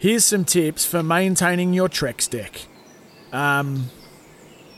Here's some tips for maintaining your Trex deck. Um,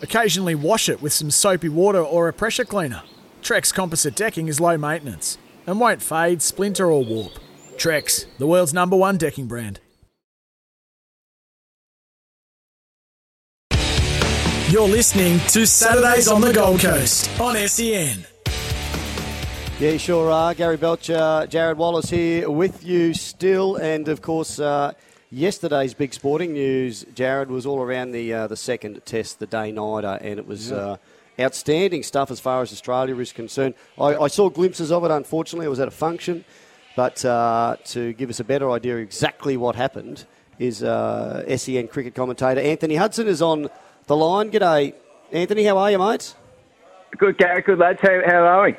occasionally wash it with some soapy water or a pressure cleaner. Trex composite decking is low maintenance and won't fade, splinter, or warp. Trex, the world's number one decking brand. You're listening to Saturdays on the Gold Coast on SEN. Yeah, you sure are. Gary Belcher, Jared Wallace here with you still. And of course, uh, yesterday's big sporting news, Jared, was all around the uh, the second test, the day nighter, and it was uh, outstanding stuff as far as Australia is concerned. I, I saw glimpses of it, unfortunately. I was at a function. But uh, to give us a better idea of exactly what happened is uh, SEN cricket commentator Anthony Hudson is on the line. G'day, Anthony. How are you, mate? Good, Gary. Good, lads. How, how are we?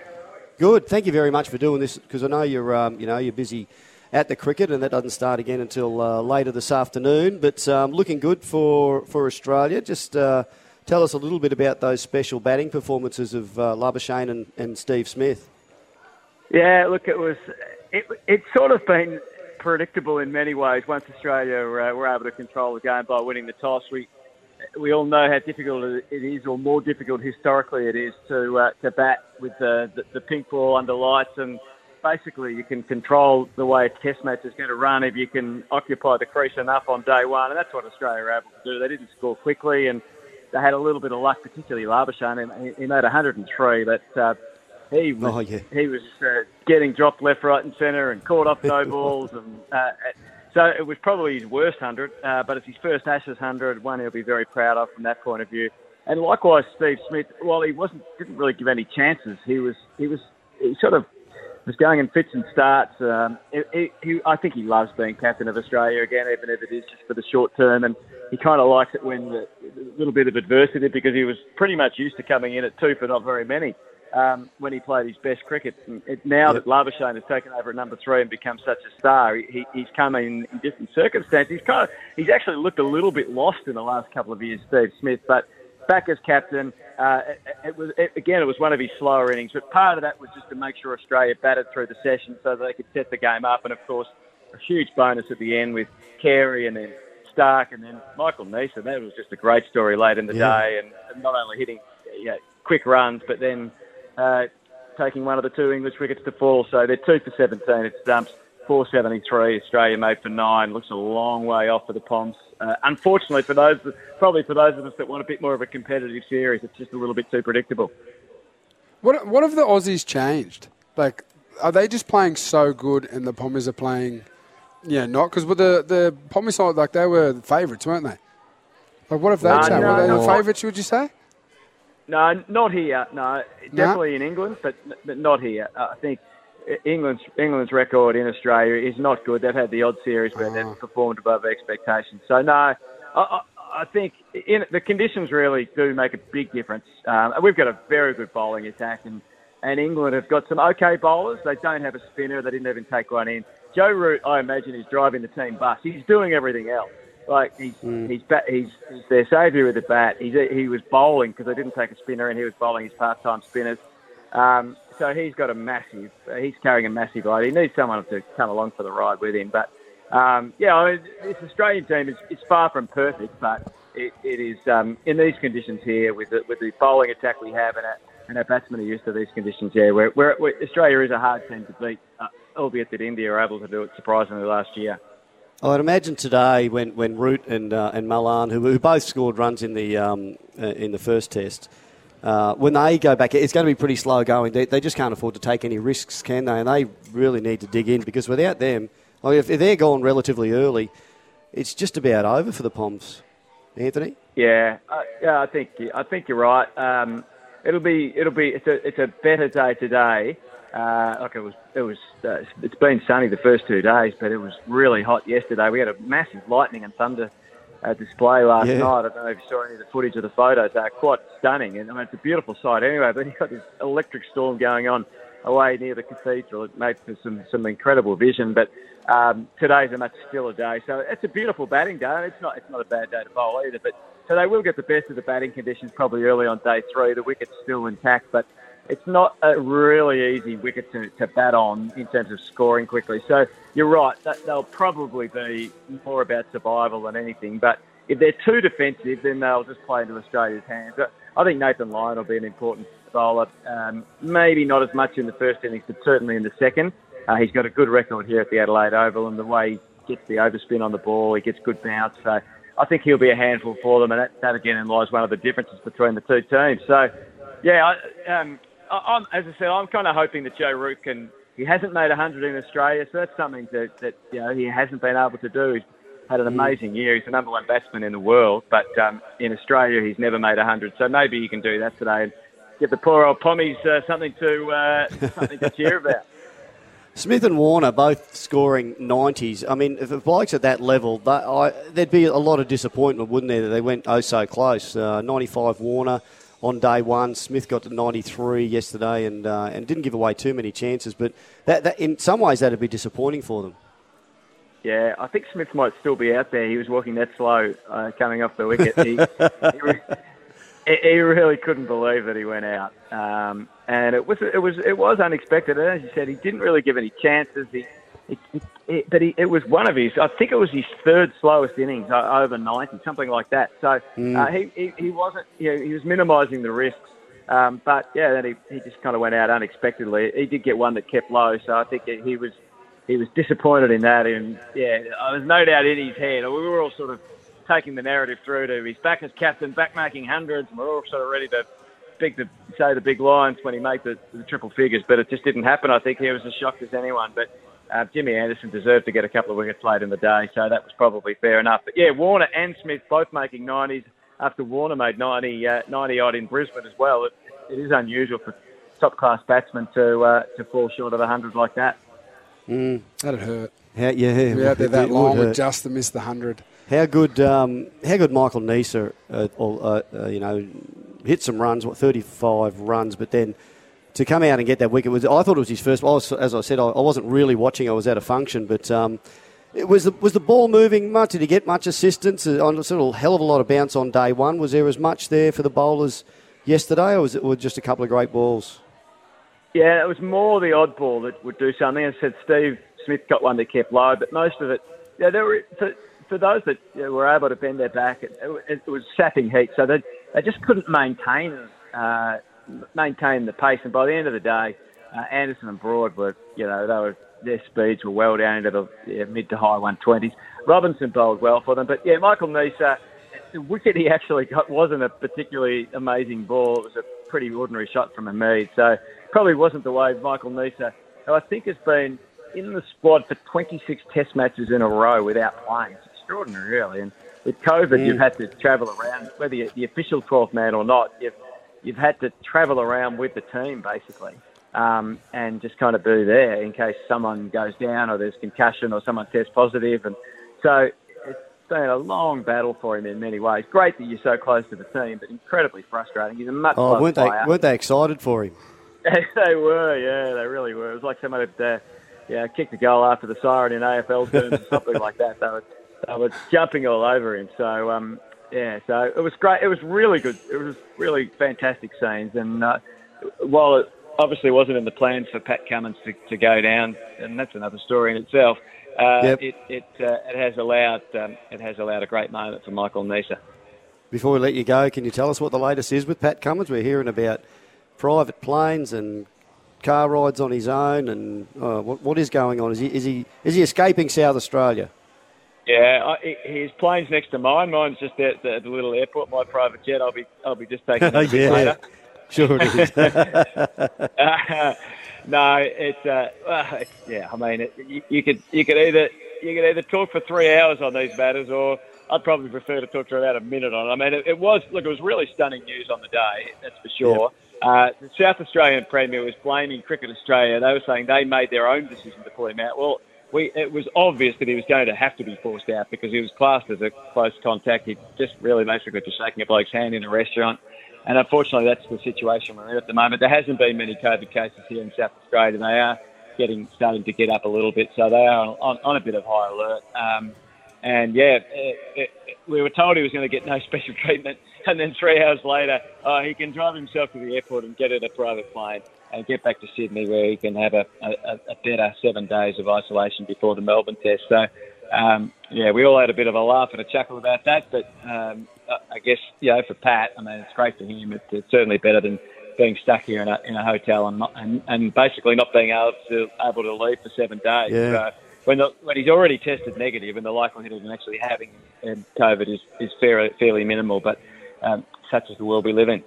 Good. Thank you very much for doing this because I know you're, um, you know, you're busy at the cricket, and that doesn't start again until uh, later this afternoon. But um, looking good for for Australia. Just uh, tell us a little bit about those special batting performances of uh, Labuschagne and, and Steve Smith. Yeah, look, it was. It, it's sort of been predictable in many ways. Once Australia uh, were able to control the game by winning the toss, we we all know how difficult it is, or more difficult historically it is to uh, to bat with the, the the pink ball under lights, and basically you can control the way a Test match is going to run if you can occupy the crease enough on day one, and that's what Australia were able to do. They didn't score quickly, and they had a little bit of luck, particularly Labuschagne. He, he made 103, but uh, he was Oh, yeah. he was uh, getting dropped left, right, and centre, and caught off no balls, and uh, so it was probably his worst hundred. Uh, but it's his first Ashes hundred, one he'll be very proud of from that point of view. And likewise, Steve Smith. While he wasn't didn't really give any chances, he was he was he sort of was going in fits and starts. Um, he, he, he, I think he loves being captain of Australia again, even if it is just for the short term. And he kind of likes it when the, a little bit of adversity because he was pretty much used to coming in at two for not very many um, when he played his best cricket. And it, now that Labuschagne has taken over at number three and become such a star, he, he, he's come in, in different circumstances. He's kind of he's actually looked a little bit lost in the last couple of years, Steve Smith, but. Back as captain, uh, it, it was it, again. It was one of his slower innings, but part of that was just to make sure Australia batted through the session so that they could set the game up. And of course, a huge bonus at the end with Carey and then Stark and then Michael Neser. That was just a great story late in the Yeah. day, and, and not only hitting you know, quick runs, but then uh, taking one of the two English wickets to fall. So they're two for 17. It's dumps 473. Australia made for nine. Looks a long way off for the Poms. Uh, unfortunately, for those, probably for those of us that want a bit more of a competitive series, it's just a little bit too predictable. What what have the Aussies changed? Like, are they just playing so good, and the Pommies are playing, yeah, not because with the the Pommies side, like they were the favourites, weren't they? Like, what have they No, changed? no, were they no. the favourites? Would you say? No, not here. No, definitely in England, but but not here. I think England's England's record in Australia is not good. They've had the odd series where they've performed above expectations. So no, I, I, I think in, the conditions really do make a big difference. Um, we've got a very good bowling attack, and and England have got some okay bowlers. They don't have a spinner. They didn't even take one in. Joe Root, I imagine, is driving the team bus. He's doing everything else. Like he's he's, bat, he's he's their saviour with the bat. He's, he was bowling because they didn't take a spinner, and he was bowling his part-time spinners. Um, so he's got a massive. He's carrying a massive load. He needs someone to come along for the ride with him. But um, yeah, I mean, this Australian team is, far from perfect, but it, it is um, in these conditions here with the, with the bowling attack we have and our, and our batsmen are used to these conditions. Yeah, where, Australia is a hard team to beat, uh, albeit that India are able to do it surprisingly last year. I'd imagine today when, when Root and uh, and Malan, who, who both scored runs in the um, uh, in the first test, uh, when they go back, it's going to be pretty slow going. They, they just can't afford to take any risks, can they? And they really need to dig in because without them, I if they're gone relatively early, it's just about over for the Poms. Anthony, Yeah, uh, yeah, I think I think you're right. Um, it'll be it'll be it's a it's a better day today Uh, like it was, it was. Uh, it's been sunny the first two days, but it was really hot yesterday. We had a massive lightning and thunder uh, display last Yeah. night. I don't know if you saw any of the footage of the photos. They're quite stunning, and I mean it's a beautiful sight anyway. But you've got this electric storm going on away near the cathedral. It made for some some incredible vision. But um, today's a much stiller day, so it's a beautiful batting day. It's not it's not a bad day to bowl either. But so they will get the best of the batting conditions probably early on day three. The wicket's still intact, but it's not a really easy wicket to, to bat on in terms of scoring quickly. So you're right, that, they'll probably be more about survival than anything. But if they're too defensive, then they'll just play into Australia's hands. But I think Nathan Lyon will be an important bowler. Um, maybe not as much in the first innings, but certainly in the second. Uh, he's got a good record here at the Adelaide Oval, and the way he gets the overspin on the ball, he gets good bounce. So I think he'll be a handful for them, and that, that again lies one of the differences between the two teams. So, yeah, I, um, I'm, as I said, I'm kind of hoping that Joe Root can. He hasn't made 100 in Australia, so that's something that, that you know he hasn't been able to do. He's had an amazing year. He's the number one batsman in the world, but um, in Australia he's never made 100. So maybe he can do that today and give the poor old Pommies uh, something to uh, something to cheer about. Smith and Warner both scoring 90s. I mean, if the blokes at that level, they, I, there'd be a lot of disappointment, wouldn't there, that they went oh so close. Uh, 95 Warner on day one. Smith got to 93 yesterday and uh, and didn't give away too many chances. But that, that in some ways that'd be disappointing for them. Yeah, I think Smith might still be out there. He was walking that slow uh, coming off the wicket. He, he, he really couldn't believe that he went out, um, and it was it was it was unexpected. And as you said, he didn't really give any chances. He, he, he, but he, it was one of his. I think it was his third slowest innings uh, over ninety, something like that. So uh, he, he he wasn't. You know, he was minimising the risks. Um, but yeah, then he, he just kind of went out unexpectedly. He did get one that kept low, so I think he was he was disappointed in that. And yeah, there was no doubt in his head. We were all sort of taking the narrative through to he's back as captain, back making hundreds, and we're all sort of ready to big to say the big lines when he made the, the triple figures. But it just didn't happen. I think he was as shocked as anyone. But uh, Jimmy Anderson deserved to get a couple of wickets late in the day, so that was probably fair enough. But yeah, Warner and Smith both making 90s after Warner made 90, uh, 90 odd in Brisbane as well. It, it is unusual for top class batsmen to uh, to fall short of 100 like that. That'd hurt. How, yeah, Be out there that long hurt. with just to miss the hundred. How good, um, how good Michael Neser, uh, uh, uh, you know, hit some runs, what, 35 runs, but then to come out and get that wicket was, I thought it was his first, I was, as I said, I, I wasn't really watching, I was at a function, but um, it was, the, was the ball moving much? Did he get much assistance? Uh, On a sort of hell of a lot of bounce on day one. Was there as much there for the bowlers yesterday, or was it just a couple of great balls? Yeah, it was more the odd ball that would do something. I said, Steve Smith got one that kept low, but most of it, yeah, there were for, for those that you know, were able to bend their back, it, it, it was sapping heat, so they they just couldn't maintain uh, maintain the pace. And by the end of the day, uh, Anderson and Broad were, you know, they were their speeds were well down into the yeah, mid to high 120s. Robinson bowled well for them, but yeah, Michael Neser, the uh, wicket he actually got wasn't a particularly amazing ball. It was a pretty ordinary shot from a Hameed, so probably wasn't the way Michael Neser, uh, who I think has been in the squad for 26 Test matches in a row without playing. It's extraordinary, really. And with COVID, you've mm. had to travel around, whether you're the official 12th man or not. You've you've had to travel around with the team basically, um, and just kind of be there in case someone goes down or there's concussion or someone tests positive. And so it's been a long battle for him in many ways. Great that you're so close to the team, but incredibly frustrating. He's a much Oh, weren't they, player. weren't they excited for him? they were, yeah, they really were. It was like someone had, uh, yeah, kicked a goal after the siren in AFL terms or something like that. They were, they were jumping all over him. So, um, yeah, so it was great. It was really good. It was really fantastic scenes. And uh, while it obviously wasn't in the plans for Pat Cummins to, to go down, and that's another story in itself. Uh, Yep. It it, uh, it has allowed um, it has allowed a great moment for Michael Neser. Before we let you go, can you tell us what the latest is with Pat Cummins? We're hearing about private planes and car rides on his own, and uh, what, what is going on? Is he is he is he escaping South Australia? Yeah, I, his plane's next to mine. Mine's just at the, the little airport. My private jet. I'll be I'll be just taking it bit later. sure it is. Uh, no, it's uh, it's- yeah. I mean, it, you, you could you could either you could either talk for three hours on these matters, or I'd probably prefer to talk for about a minute on it. I mean, it, it was look, it was really stunning news on the day, that's for sure. Uh, the South Australian Premier was blaming Cricket Australia. They were saying they made their own decision to pull him out. Well, we, it was obvious that he was going to have to be forced out because he was classed as a close contact. He just really basically just shaking a bloke's hand in a restaurant. And unfortunately, that's the situation we're in at the moment. There hasn't been many COVID cases here in South Australia. They are getting starting to get up a little bit, so they are on, on a bit of high alert. Um, and yeah, it, it, we were told he was going to get no special treatment, and then three hours later, oh, he can drive himself to the airport and get in a private plane and get back to Sydney, where he can have a, a, a better seven days of isolation before the Melbourne test. So, um, yeah, we all had a bit of a laugh and a chuckle about that, but um, I guess you know for Pat, I mean, it's great for him. It's, it's certainly better than being stuck here in a, in a hotel and, not, and and basically not being able to able to leave for seven days. Yeah. So when the, when he's already tested negative, and the likelihood of him actually having um, COVID is is fairly fairly minimal. But um, such is the world we live in.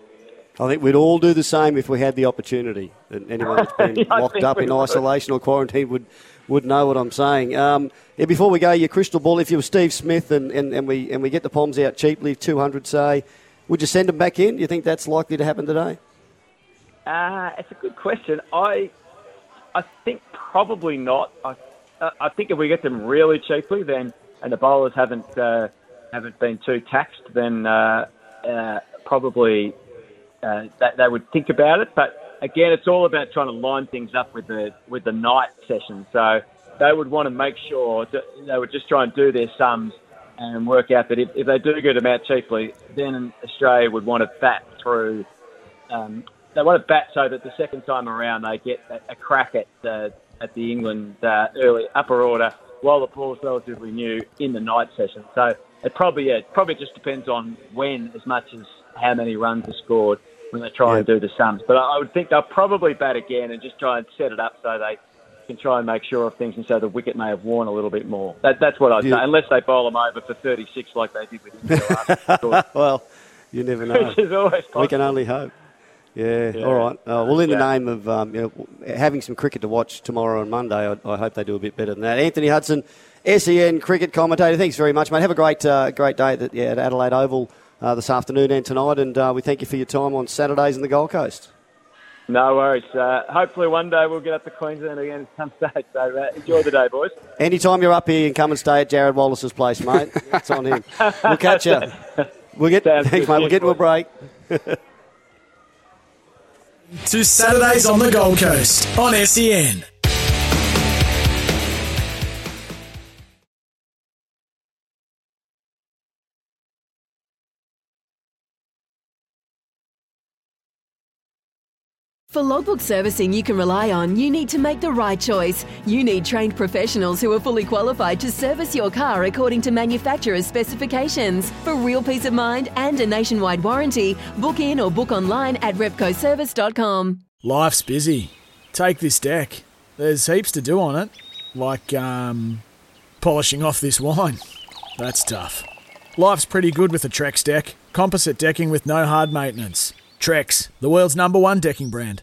I think we'd all do the same if we had the opportunity. And anyone that's been I locked up in would. isolation or quarantine would, would know what I'm saying. Um, yeah, before we go, your crystal ball, if you were Steve Smith and, and, and, we, and we get the Poms out cheaply, 200 say, would you send them back in? Do you think that's likely to happen today? Uh, it's a good question. I I think probably not. I uh, I think if we get them really cheaply, then and the bowlers haven't uh, haven't been too taxed, then uh, uh, probably uh, that they would think about it. But again, it's all about trying to line things up with the with the night session. So they would want to make sure that they would just try and do their sums and work out that if, if they do get them out cheaply, then Australia would want to bat through um, they want to bat so that the second time around they get a, a crack at the at the England uh, early upper order while the ball's relatively new in the night session. So it probably yeah, it probably just depends on when as much as how many runs are scored when they try and do the sums. But I, I would think they'll probably bat again and just try and set it up so they can try and make sure of things and so the wicket may have worn a little bit more. That, that's what I'd Yeah. say, unless they bowl them over for 36 like they did with India well, you never know. which is always possible. We can only hope. Yeah, all right. Uh, well, in the name of um, you know, having some cricket to watch tomorrow and Monday, I, I hope they do a bit better than that. Anthony Hudson, SEN cricket commentator. Thanks very much, mate. Have a great, uh, great day at, yeah, at Adelaide Oval uh, this afternoon and tonight, and uh, we thank you for your time on Saturdays in the Gold Coast. No worries. Uh, hopefully one day we'll get up to Queensland again at some stage. So uh, enjoy the day, boys. Anytime you're up here, and come and stay at Jared Wallace's place, mate. it's on him. We'll catch you. We'll get Sounds thanks, good. mate. We'll get to a break. To Saturdays on the Gold Coast on E SEN. For logbook servicing you can rely on, you need to make the right choice. You need trained professionals who are fully qualified to service your car according to manufacturer's specifications. For real peace of mind and a nationwide warranty, book in or book online at repcoservice.com. Life's busy. Take this deck. There's heaps to do on it, like um, polishing off this wine. That's tough. Life's pretty good with a Trex deck. Composite decking with no hard maintenance. Trex, the world's number one decking brand.